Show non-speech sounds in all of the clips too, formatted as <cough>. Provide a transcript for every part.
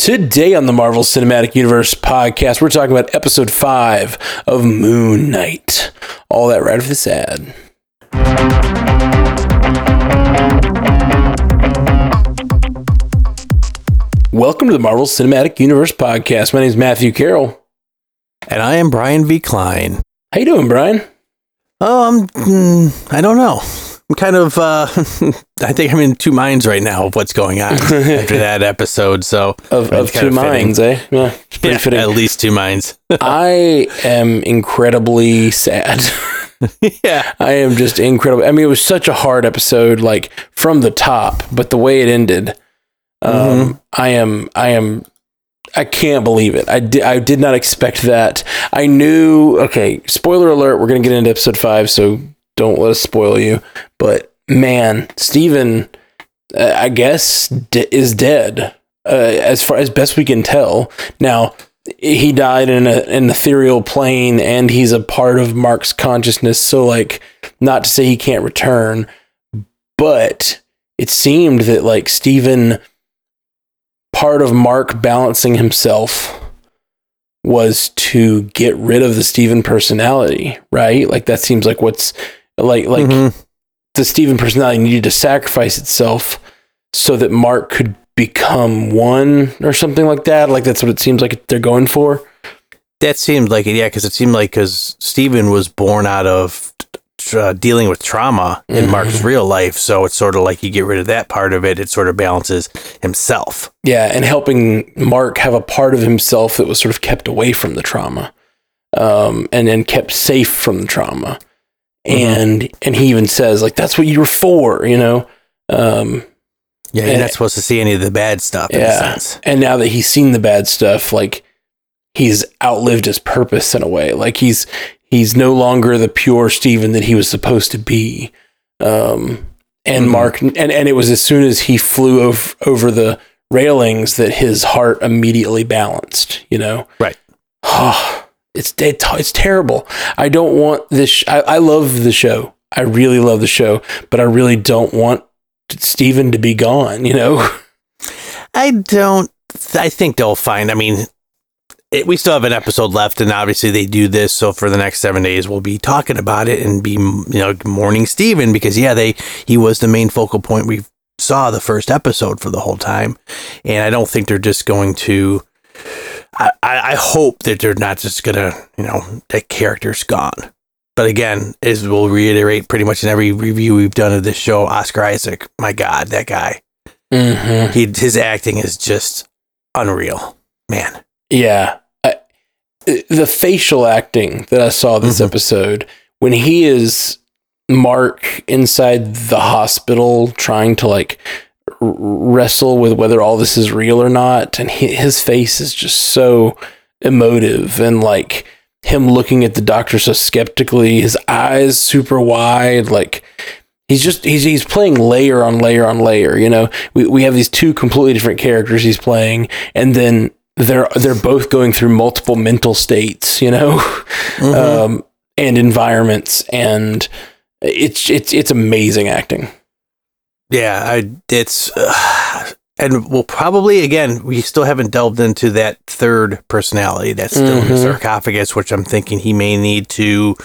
Today on the Marvel Cinematic Universe podcast, we're talking about episode 5 of Moon Knight. All that right after this ad. Welcome to the Marvel Cinematic Universe podcast. My name is Matthew Carroll. And I am Brian V. Klein. How you doing, Brian? Oh, I'm. Mm, I don't know. I'm kind of. Uh, <laughs> I think I'm in two minds right now of what's going on <laughs> after that episode. So Of, of two minds, eh? Yeah, yeah, fitting. at least two minds. <laughs> I am incredibly sad. yeah, I am just incredible. I mean, it was such a hard episode, like from the top, but the way it ended, um, I am, I am, I can't believe it. I did, I did not expect that. I knew. Okay, spoiler alert. We're gonna get into episode five, so don't let us spoil you. But man, Steven, uh, I guess, is dead. Uh, as far as best we can tell. Now, he died in a, an ethereal plane and he's a part of Mark's consciousness. So, like, not to say he can't return, but it seemed that, like, Steven, part of Mark balancing himself was to get rid of the Steven personality, right? Like, that seems like what's like, like, Mhm. the Steven personality needed to sacrifice itself so that Mark could become one or something like that. Like that's what it seems like they're going for. that seemed like it. Yeah, because it seemed like because Steven was born out of uh, dealing with trauma in Mhm. Mark's real life, so it's sort of like you get rid of that part of it. It sort of balances himself. Yeah, and helping Mark have a part of himself that was sort of kept away from the trauma, um, and then kept safe from the trauma. And and he even says like that's what you were for, you know. Um, Yeah, you're And- not supposed to see any of the bad stuff in a Yeah. sense. and now that he's seen the bad stuff like he's outlived his purpose in a way like he's he's no longer the pure steven that he was supposed to be um and Mhm. mark and, and it was as soon as he flew over, over the railings that his heart immediately balanced you know Right. <sighs> it's it's, terrible i don't want this sh- I, I love the show i really love the show but i really don't want steven to be gone you know <laughs> I don't. I think they'll find. I mean, it, we still have an episode left, and obviously they do this. So for the next seven days, we'll be talking about it and be you know mourning Steven because yeah, they he was the main focal point. We saw the first episode for the whole time, and I don't think they're just going to. I, I hope that they're not just gonna you know that character's gone. But again, as we'll reiterate pretty much in every review we've done of this show, Oscar Isaac, my God, that guy mm-hmm. he his acting is just unreal, man. Yeah. I, the facial acting that I saw this Mhm. episode when he is Mark inside the hospital trying to like wrestle with whether all this is real or not. And hi- his face is just so emotive and like him looking at the doctor so skeptically his eyes super wide like he's just he's he's playing layer on layer on layer you know? We we have these two completely different characters he's playing and then they're they're both going through multiple mental states you know? Mhm. <laughs> um and environments and it's it's it's amazing acting yeah, I it's uh, and we'll probably again we still haven't delved into that third personality that's still in the Mhm. sarcophagus, which I'm thinking he may need to.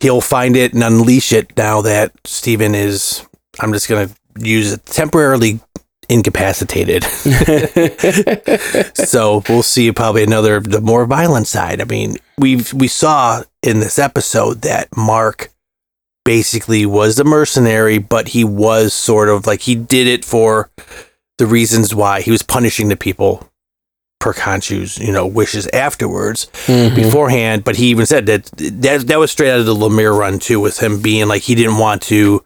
He'll find it and unleash it now that Steven is. I'm just gonna use it temporarily incapacitated. <laughs> so we'll see probably another the more violent side. I mean, we've we saw in this episode that Mark basically was a mercenary, but he was sort of like he did it for the reasons why he was punishing the people per Khonshu's, you know, wishes afterwards Mhm. beforehand. But he even said that that that was straight out of the Lemire run too, with him being like he didn't want to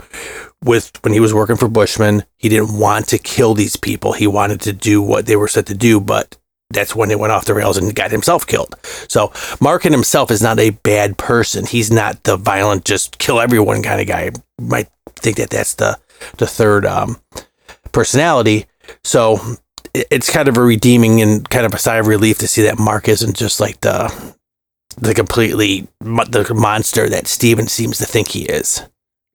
with when he was working for Bushman, he didn't want to kill these people. He wanted to do what they were set to do, but that's when they went off the rails and got himself killed. So Markin himself is not a bad person. He's not the violent, just kill everyone kind of guy. You might think that that's the the third um, personality. So it's kind of a redeeming and kind of a sigh of relief to see that Mark isn't just like the the completely the monster that Steven seems to think he is.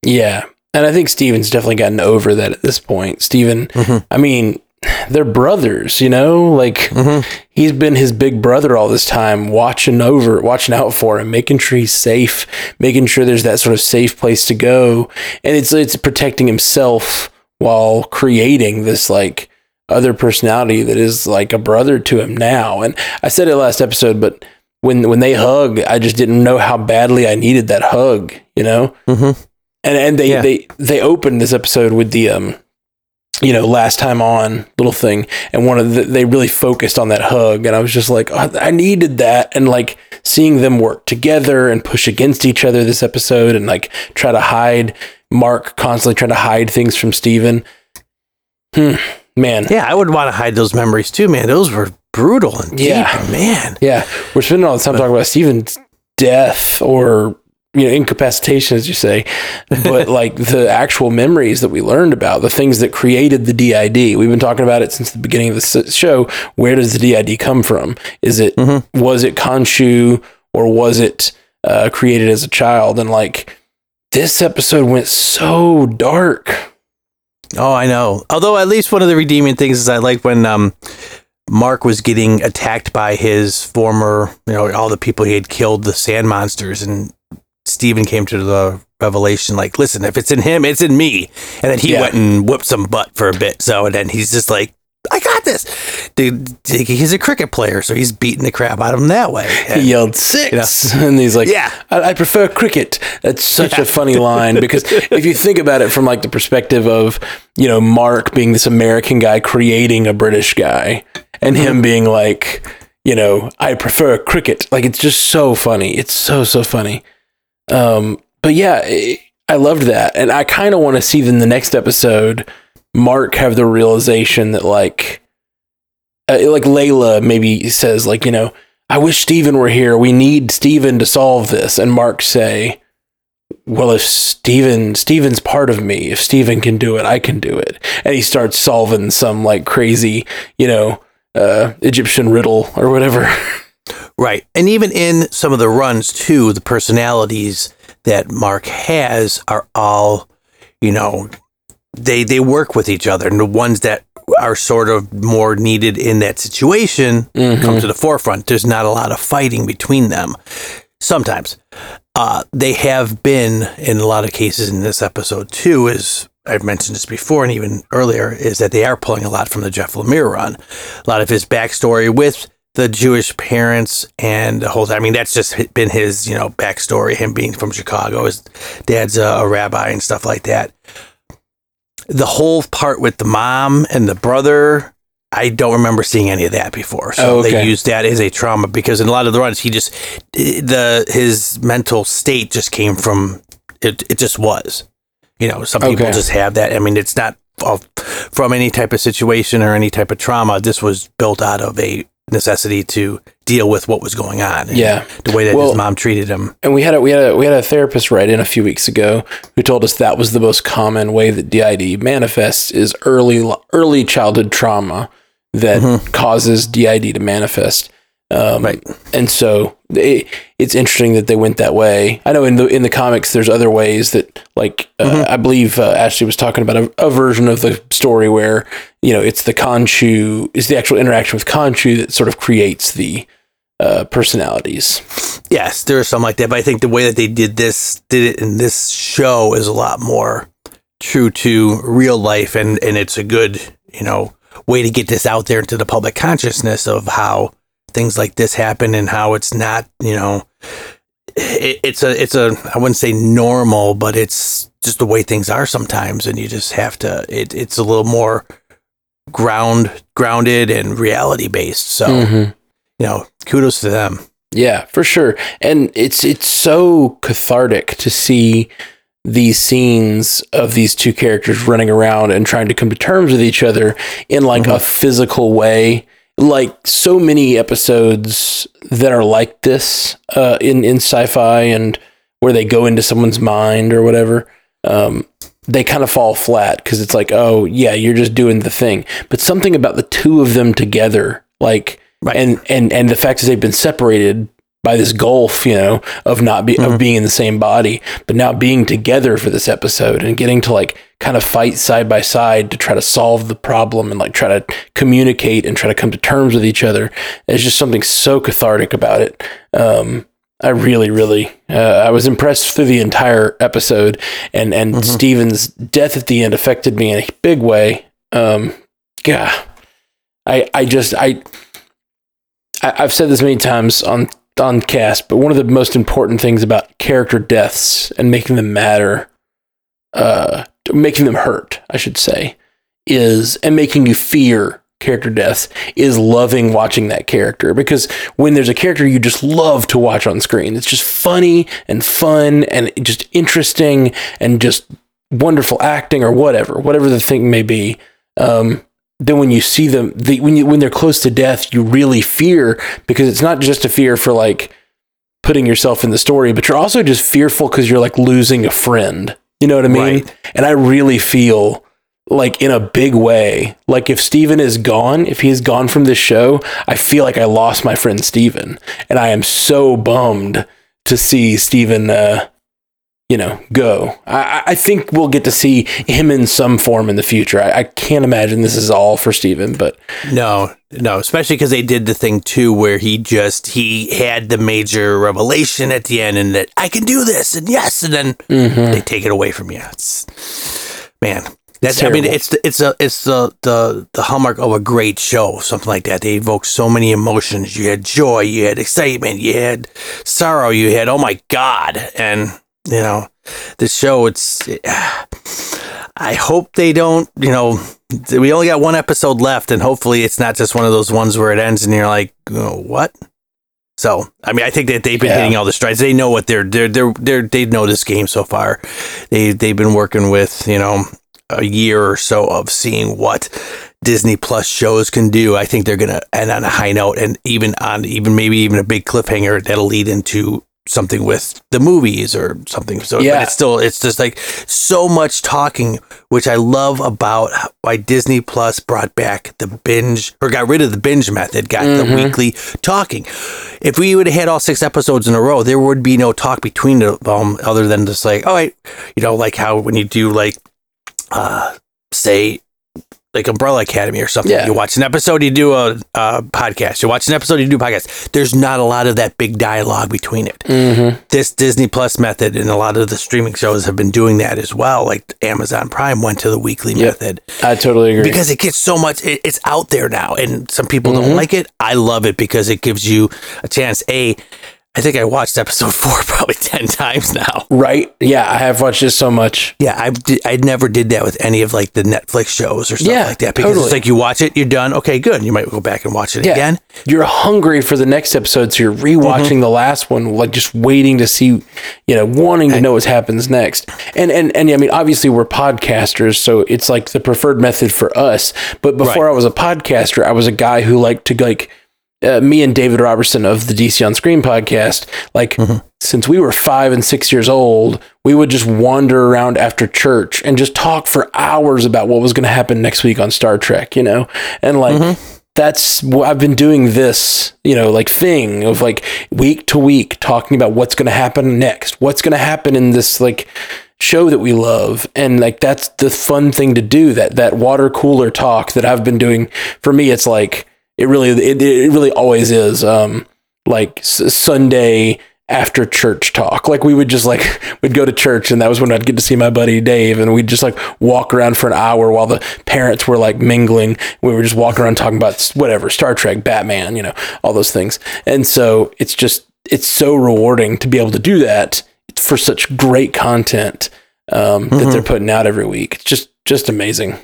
Yeah. And I think Steven's definitely gotten over that at this point. Steven, Mhm. I mean, they're brothers, you know? Like Mm-hmm. he's been his big brother all this time, watching over, watching out for him, making sure he's safe, making sure there's that sort of safe place to go. And it's it's protecting himself while creating this like other personality that is like a brother to him now. And I said it last episode, but when when they hug, I just didn't know how badly I needed that hug, you know? Mm-hmm. and and they Yeah. they they opened this episode with the um you know last time on little thing and one of the, they really focused on that hug and i was just like oh, i needed that and like seeing them work together and push against each other this episode and like try to hide mark constantly trying to hide things from steven hmm man Yeah, I would want to hide those memories too, man. Those were brutal and deep, Yeah. man. Yeah, we're spending all the time talking about Steven's death or you know incapacitation, as you say, but <laughs> like the actual memories that we learned about, the things that created the DID. We've been talking about it since the beginning of the show. Where does the DID come from? Is it was it Khonshu or was it uh, created as a child? And like this episode went so dark. Oh, I know. Although at least one of the redeeming things is I like when um, Mark was getting attacked by his former, you know, all the people he had killed, the sand monsters, and Steven came to the revelation like, listen, if it's in him, it's in me. And then he Yeah. went and whooped some butt for a bit. So, and then he's just like, I got this. Dude, he's a cricket player, so he's beating the crap out of him that way. He yelled six, <laughs> and he's like, Yeah. I, I prefer cricket." That's such a funny line because if you think about it from like the perspective of you know Mark being this American guy creating a British guy, and him mm-hmm. being like, you know, I prefer cricket. Like it's just so funny. It's so so funny. Um, but yeah, i I loved that, and I kind of want to see in the next episode Mark have the realization that like, uh, like Layla maybe says like, you know, I wish Steven were here. We need Steven to solve this. And Mark say, well, if Steven, Steven's part of me, if Steven can do it, I can do it. And he starts solving some like crazy, you know, uh, Egyptian riddle or whatever. <laughs> Right. And even in some of the runs too, the personalities that Mark has are all, you know, they they work with each other. And the ones that are sort of more needed in that situation come to the forefront. There's not a lot of fighting between them. Sometimes. Uh, they have been in a lot of cases in this episode too, is I've mentioned this before and even earlier, is that they are pulling a lot from the Jeff Lemire run. A lot of his backstory with the Jewish parents and the whole. I mean, that's just been his, you know, backstory. Him being from Chicago, his dad's a, a rabbi and stuff like that. The whole part with the mom and the brother, I don't remember seeing any of that before. So Oh, okay. they used that as a trauma because in a lot of the runs, he just the his mental state just came from it. It just was. You know, some people Okay. just have that. I mean, it's not of- from any type of situation or any type of trauma. This was built out of a necessity to deal with what was going on. Yeah. the way that Well- his mom treated him. And we had a we had a we had a therapist write in a few weeks ago who told us that was the most common way that DID manifests is early early childhood trauma that mm-hmm. causes DID to manifest. Um, Right. And so it, it's interesting that they went that way. I know in the in the comics there's other ways that like uh, I believe uh, Ashley was talking about a, a version of the story where you know it's the Khonshu is the actual interaction with Khonshu that sort of creates the uh, personalities. Yes, there is some like that, but I think the way that they did this, did it in this show, is a lot more true to real life, and and it's a good, you know, way to get this out there into the public consciousness of how things like this happen and how it's not, you know, it, it's a it's a I wouldn't say normal, but it's just the way things are sometimes, and you just have to. It, it's a little more ground grounded and reality based. So Mhm. you know, kudos to them. Yeah, for sure. And it's it's so cathartic to see these scenes of these two characters running around and trying to come to terms with each other in like a physical way. Like so many episodes that are like this uh, in in sci-fi and where they go into someone's mind or whatever. Um, they kind of fall flat because it's like, oh yeah, you're just doing the thing. But something about the two of them together, like Right. and and and the fact that they've been separated by this gulf, you know, of not be, of being in the same body, but now being together for this episode and getting to like kind of fight side by side to try to solve the problem and like try to communicate and try to come to terms with each other. There's just something so cathartic about it. Um, I really, really, uh, I was impressed through the entire episode, and and mm-hmm. Steven's death at the end affected me in a big way. Um, yeah, I, I just, I, I, I've said this many times on on cast, but one of the most important things about character deaths and making them matter, uh, making them hurt, I should say, is and making you fear character deaths is loving watching that character because when there's a character you just love to watch on screen, it's just funny and fun and just interesting and just wonderful acting or whatever, whatever the thing may be. Um, then when you see them, the, when you when they're close to death, you really fear because it's not just a fear for like putting yourself in the story, but you're also just fearful because you're like losing a friend. You know what I mean? Right. And I really feel like in a big way. Like if Steven is gone, if he's gone from this show, I feel like I lost my friend Steven. And I am so bummed to see Steven uh, you know, go. I, I think we'll get to see him in some form in the future. I, I can't imagine this is all for Steven, but no, no, especially because they did the thing too, where he just he had the major revelation at the end, and that I can do this, and yes, and then mm-hmm. they take it away from you. It's man, that's I mean, it's it's a it's the the the hallmark of a great show, something like that. They evoke so many emotions. You had joy, you had excitement, you had sorrow, you had oh my god, and you know, this show, it's, I hope they don't, you know, we only got one episode left and hopefully it's not just one of those ones where it ends and you're like, oh, what? So, I mean, I think that they've been yeah. hitting all the strides. They know what they're, they're, they're, they're, they know this game so far. They, they've been working with, you know, a year or so of seeing what Disney Plus shows can do. I think they're going to end on a high note and even on even maybe even a big cliffhanger that'll lead into something with the movies or something. So yeah. but it's still it's just like so much talking, which I love about why Disney Plus brought back the binge or got rid of the binge method, got mm-hmm. the weekly talking. If we would have had all six episodes in a row, there would be no talk between them other than just like, oh, I, you know, like how when you do like uh say like Umbrella Academy or something. Yeah. You watch an episode, you do a, a, podcast. You watch an episode, you do a podcast. There's not a lot of that big dialogue between it. Mm-hmm. This Disney Plus method and a lot of the streaming shows have been doing that as well. Like Amazon Prime went to the weekly yep. method. I totally agree because it gets so much. It, it's out there now, and some people mm-hmm. don't like it. I love it because it gives you a chance. A I think I watched episode <laughs> four probably 10 times now. Right. Yeah. I have watched it so much. Yeah. I, I never did that with any of like the Netflix shows or stuff yeah, like that because totally. it's like you watch it, you're done. Okay, good. You might go back and watch it yeah. again. You're hungry for the next episode. So you're rewatching mm-hmm. the last one, like just waiting to see, you know, wanting to know what happens next. And, and, and I mean, obviously we're podcasters. So it's like the preferred method for us. But before right. I was a podcaster, I was a guy who liked to like, uh, me and David Robertson of the DC on Screen podcast, like mm-hmm. since we were five and six years old, we would just wander around after church and just talk for hours about what was going to happen next week on Star Trek, you know? And like, mm-hmm. that's what I've been doing this, you know, like thing of like week to week talking about what's going to happen next, what's going to happen in this like show that we love and like that's the fun thing to do that that water cooler talk that I've been doing for me it's like it really, it, it really always is. Um, like s- Sunday after church talk. Like we would just like <laughs> we'd go to church and that was when I'd get to see my buddy Dave and we'd just like walk around for an hour while the parents were like mingling. We were just walking around talking about whatever, Star Trek, Batman, you know, all those things. And so it's just it's so rewarding to be able to do that for such great content um, mm-hmm. that they're putting out every week. It's just just amazing.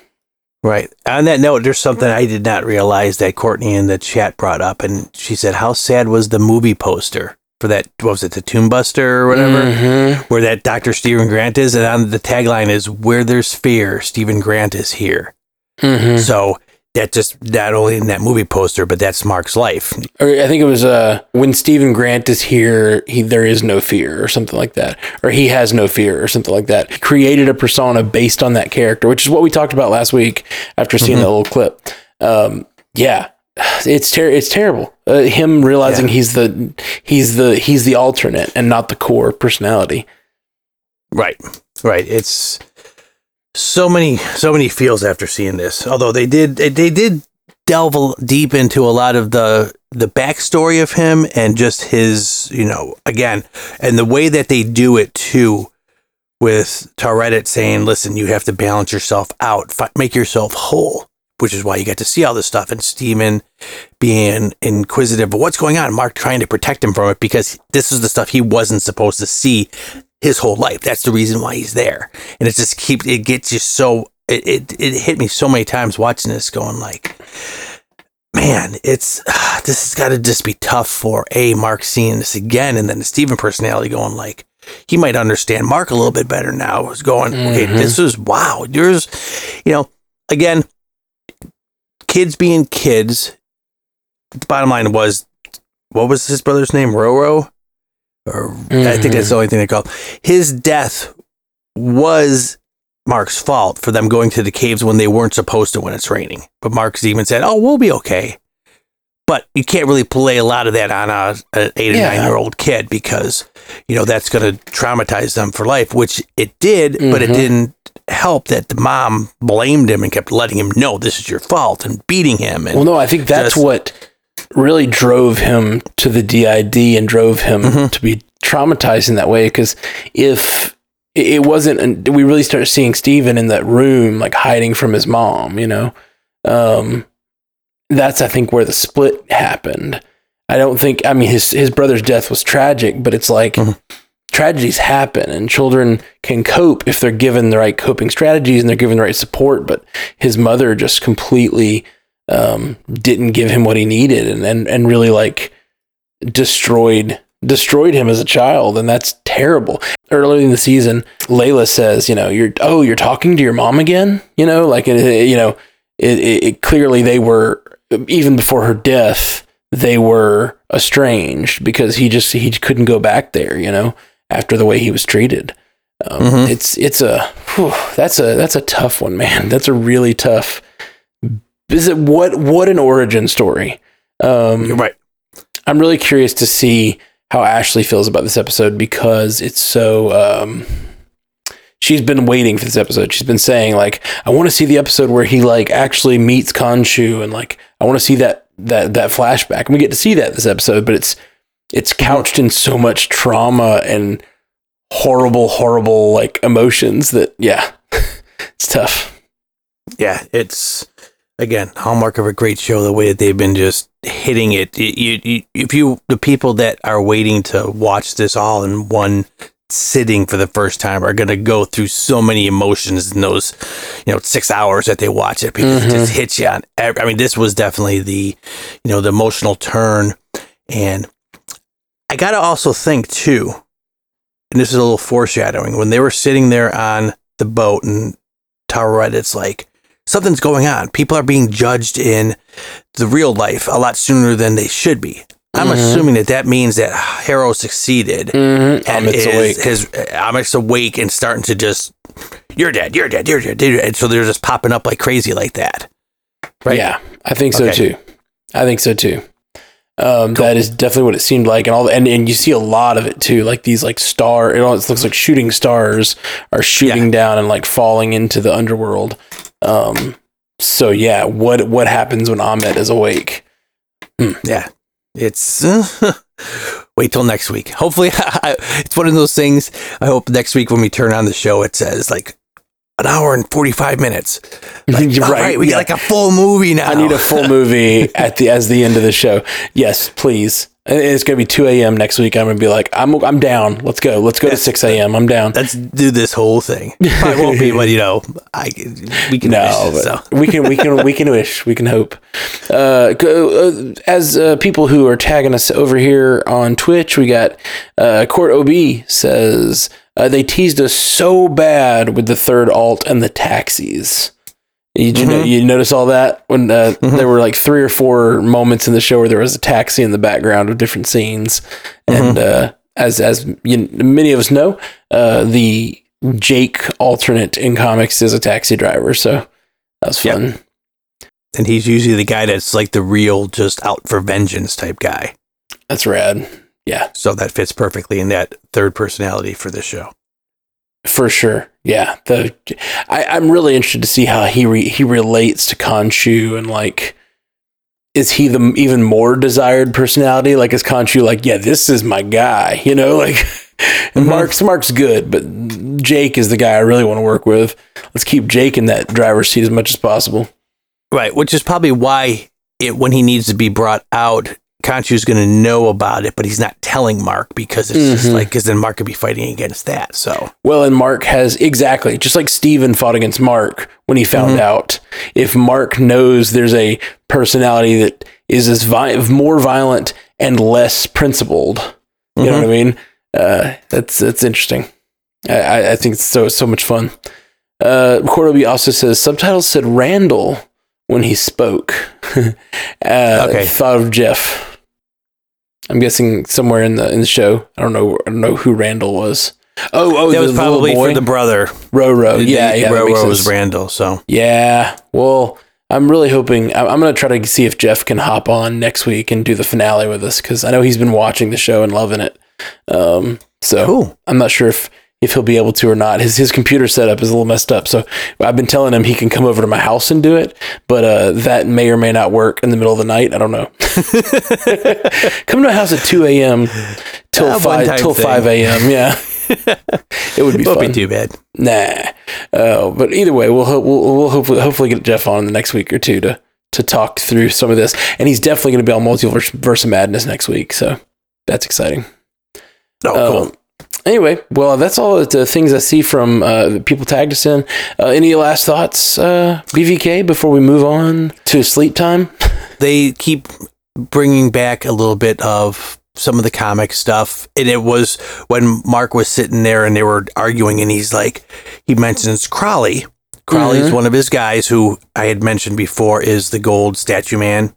Right. On that note, there's something I did not realize that Courtney in the chat brought up, and she said, "How sad was the movie poster for that? What was it, the Tomb Buster or whatever, mm-hmm. where that Doctor Steven Grant is?" And on the tagline is, "Where there's fear, Steven Grant is here." Mm-hmm. So that just not only in that movie poster, but that's Mark's life. I think it was uh, when Steven Grant is here, he there is no fear or something like that, or he has no fear or something like that. He created a persona based on that character, which is what we talked about last week after seeing mm-hmm. that little clip. Um, yeah, <sighs> it's ter- it's terrible. Uh, him realizing yeah. he's the he's the he's the alternate and not the core personality. Right, right. It's so many so many feels after seeing this. Although they did they, did delve deep into a lot of the the backstory of him and just his you know again and the way that they do it too with Taweret saying, "Listen, you have to balance yourself out, fi- make yourself whole." Which is why you get to see all this stuff, and Steven being inquisitive of what's going on. Mark trying to protect him from it because this is the stuff he wasn't supposed to see his whole life. That's the reason why he's there, and it just keeps it gets you so it it, it hit me so many times watching this, going like, man, it's this has got to just be tough for a Mark seeing this again, and then the Steven personality going like he might understand Mark a little bit better now. Was going okay, Mhm. this is wow, yours, you know, again, kids being kids. The bottom line was, what was his brother's name? Roro, or I think that's the only thing they called his death was Mark's fault for them going to the caves when they weren't supposed to when it's raining. But Mark's even said, "Oh, we'll be okay." But you can't really play a lot of that on a, an eight or Yeah. nine year old kid because you know that's going to traumatize them for life, which it did. But it Mhm. didn't help that the mom blamed him and kept letting him know this is your fault and beating him. And Well, no, I think that's just- what really drove him to the DID and drove him Mhm. to be traumatized in that way. Because if it wasn't, and we really start seeing Steven in that room, like hiding from his mom, you know, um, that's I think where the split happened. I don't think. I mean, his his brother's death was tragic, but it's like Mhm. Tragedies happen, and children can cope if they're given the right coping strategies and they're given the right support. But his mother just completely um, didn't give him what he needed, and and and really like destroyed destroyed him as a child, and that's terrible. Early in the season, Layla says, "You know, you're oh, you're talking to your mom again." You know, like it, it- you know, it, it, it clearly they were even before her death they were estranged because he just he couldn't go back there. You know, after the way he was treated. Um, Mhm. It's it's a whew, that's a that's a tough one, man. That's a really tough. Is it what what an origin story? Um, You're right. I'm really curious to see how Ashley feels about this episode because it's so. Um, she's been waiting for this episode. She's been saying like, I want to see the episode where he like actually meets Khonshu and like I want to see that that that flashback. And we get to see that this episode, but it's it's couched in so much trauma and horrible, horrible like emotions that yeah, <laughs> it's tough. yeah, it's again hallmark of a great show. The way that they've been just hitting it. You, you, if you the people that are waiting to watch this all in one sitting for the first time are going to go through so many emotions in those you know six hours that they watch it because it just mm-hmm. hits you on. ev- I mean, this was definitely the you know the emotional turn, and I got to also think too. And this is a little foreshadowing when they were sitting there on the boat and Tara it's like something's going on. People are being judged in the real life a lot sooner than they should be. I'm Mhm. assuming that that means that Harrow succeeded Mm-hmm. and Ammit's is, awake. his Ammit's awake and starting to just you're dead, you're dead, you're dead, you're dead. And so they're just popping up like crazy like that. Right? Yeah, I think so Okay. too. I think so too. Um, That is definitely what it seemed like, and all, and and you see a lot of it too. Like these like star, it almost looks like shooting stars are shooting down and like falling into the underworld. Um, so yeah, what what happens when Ammit is awake? Yeah. It's <laughs> wait till next week. Hopefully, <laughs> it's one of those things. I hope next week when we turn on the show, it says like an hour and forty five minutes. Like, right, we yeah. got like a full movie now. I need a full <laughs> movie at the as the end of the show. Yes, please. And It's gonna be two a.m. next week. I'm gonna be like, I'm I'm down. Let's go. Let's go to six a.m. I'm down. Let's do this whole thing. Probably won't be, but you know, I we can. <laughs> No, wish, so. we can we can we can wish we can hope. Uh, go- uh, as uh, people who are tagging us over here on Twitch, we got uh, Court OB says uh, they teased us so bad with the third alt and the taxis. Did you know, Mhm. you notice all that when uh, Mhm. there were like three or four moments in the show where there was a taxi in the background of different scenes, and uh, as as you, many of us know, uh, the Jake alternate in comics is a taxi driver, so that was Yep. fun. And he's usually the guy that's like the real, just out for vengeance type guy. That's rad. Yeah. So that fits perfectly in that third personality for this show. For sure. Yeah. The I, I'm really interested to see how he re, he relates to Khonshu and like is he the even more desired personality? Like is Khonshu like, yeah, this is my guy, you know, <laughs> like and Mark's Mark's good, but Jake is the guy I really want to work with. Let's keep Jake in that driver's seat as much as possible. Right, which is probably why it when he needs to be brought out, Khonshu's going to know about it, but he's not telling Mark because it's just Mhm. like because then Mark could be fighting against that. So Well, and Mark has exactly just like Steven fought against Mark when he found out. If Mark knows there's a personality that is as vi- more violent and less principled, you know what I mean? Uh, that's that's interesting. I, I, I think it's so so much fun. Uh, Cordoby also says subtitles said Randall when he spoke. <laughs> uh, Okay. Thought of Jeff. I'm guessing somewhere in the in the show. I don't know. I don't know who Randall was. Oh, oh, that the was probably for the brother. Roro. Yeah, yeah. Roro was. Randall. So Yeah. Well, I'm really hoping. I'm, I'm going to try to see if Jeff can hop on next week and do the finale with us because I know he's been watching the show and loving it. Um, so cool. I'm not sure if if he'll be able to or not. His his computer setup is a little messed up. So I've been telling him he can come over to my house and do it, but uh, that may or may not work in the middle of the night. I don't know. <laughs> come to my house at 2 a.m. till Ah, five till thing. 5 a.m. Yeah. <laughs> it would be Won't fun. be too bad. Nah, uh, but either way, we'll, ho- we'll we'll hopefully hopefully get Jeff on in the next week or two to to talk through some of this, and he's definitely going to be on Multiverse Verse of Madness next week, so that's exciting. Oh, cool. Um, anyway, well, that's all the things I see from uh, people tagged us in. Uh, any last thoughts, uh, BVK, before we move on to sleep time? <laughs> they keep bringing back a little bit of some of the comic stuff. And it was when Mark was sitting there and they were arguing, and he's like, he mentions Crowley. Crowley's Mhm. one of his guys who I had mentioned before is the gold statue man.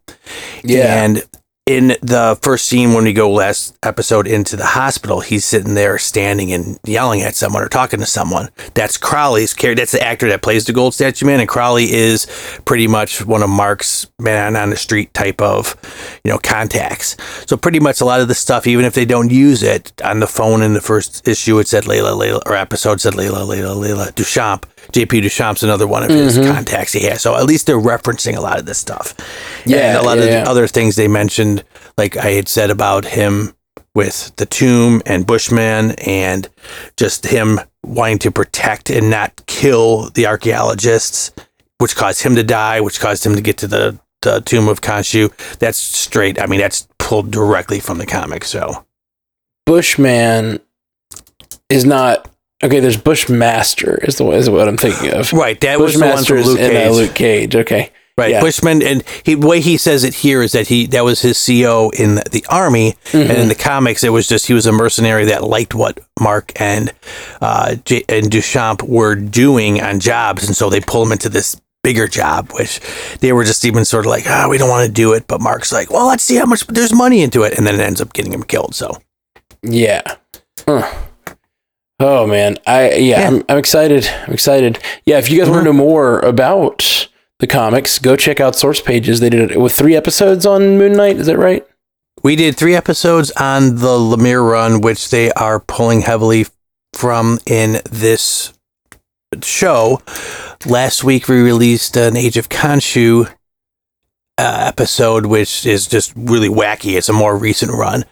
Yeah. And in the first scene when we go last episode into the hospital, he's sitting there standing and yelling at someone or talking to someone. That's Crowley's character. That's the actor that plays the Gold Statue Man, and Crowley is pretty much one of Mark's man on the street type of, you know, contacts. So pretty much a lot of the stuff, even if they don't use it on the phone in the first issue, it said Layla, Layla, or episode said Layla, Layla, Layla Duchamp. JP Duchamp's another one of his mm-hmm. contacts he has. So at least they're referencing a lot of this stuff. Yeah, and a lot yeah, of yeah. other things they mentioned, like I had said about him with the tomb and Bushman, and just him wanting to protect and not kill the archaeologists, which caused him to die, which caused him to get to the, the tomb of Khonshu. That's straight. I mean, that's pulled directly from the comic. So Bushman is not okay. There's Bushmaster is the is what I'm thinking of. <sighs> right, that was the one Bushmaster from Luke in uh, Cage. Luke Cage. Okay. Right, Yeah. Bushman, and he, the way he says it here is that he that was his CO in the, the army, and Mm-hmm. in the comics it was just he was a mercenary that liked what Mark and uh, J- and Duchamp were doing on jobs, and so they pull him into this bigger job, which they were just even sort of like, ah, we don't want to do it, but Mark's like, well, let's see how much there's money into it, and then it ends up getting him killed. So Yeah. Huh. Oh man, I yeah, Yeah. I'm, I'm excited. I'm excited. Yeah, if you guys want to know more about the comics, go check out source pages. They did it with three episodes on Moon Knight. Is that right? We did three episodes on the Lemire run, which they are pulling heavily from in this show. Last week, we released an Age of Khonshu uh, episode, which is just really wacky. It's a more recent run.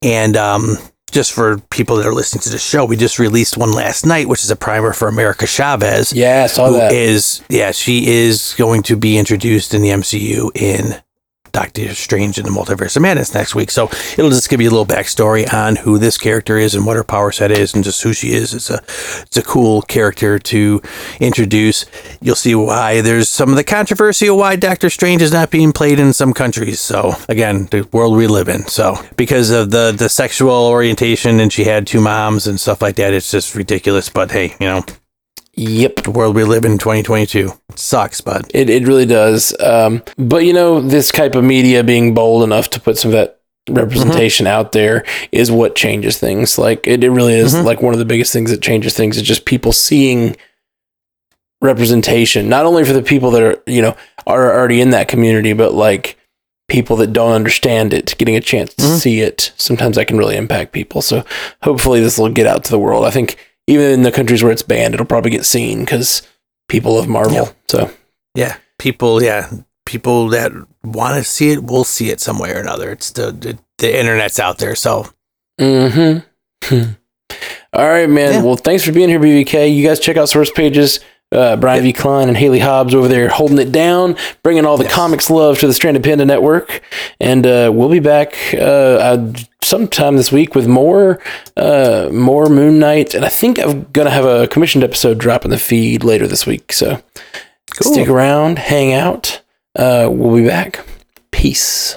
And um, just for people that are listening to the show, we just released one last night, which is a primer for America Chavez Yeah, I saw who that. is yeah she is going to be introduced in the MCU in Doctor Strange in the Multiverse of Madness next week. So it'll just give you a little backstory on who this character is and what her power set is and just who she is. It's a it's a cool character to introduce. You'll see why there's some of the controversy of why Doctor Strange is not being played in some countries. So again, the world we live in. So because of the the sexual orientation and she had two moms and stuff like that, it's just ridiculous. But hey, you know, yep. the world we live in 2022 sucks, bud. It it really does. Um, but you know, this type of media being bold enough to put some of that representation out there is what changes things. Like it, it really is Mhm. like one of the biggest things that changes things is just people seeing representation, not only for the people that are, you know, are already in that community, but like people that don't understand it getting a chance to Mhm. see it. Sometimes that can really impact people. So hopefully this will get out to the world. I think even in the countries where it's banned, it'll probably get seen because people love Marvel. Yeah. So Yeah, people. Yeah, people that want to see it will see it some way or another. It's the the, the internet's out there, so Mm-hmm. <laughs> All right, man. Yeah. Well, thanks for being here, BVK. You guys check out source pages. Uh, Brian V. Klein and Haley Hobbs over there holding it down, bringing all the Yes. comics love to the Stranded Panda Network. And uh, we'll be back uh, uh, sometime this week with more uh, more Moon Knight. And I think I'm going to have a commissioned episode drop in the feed later this week. So Cool. stick around, hang out. Uh, we'll be back. Peace.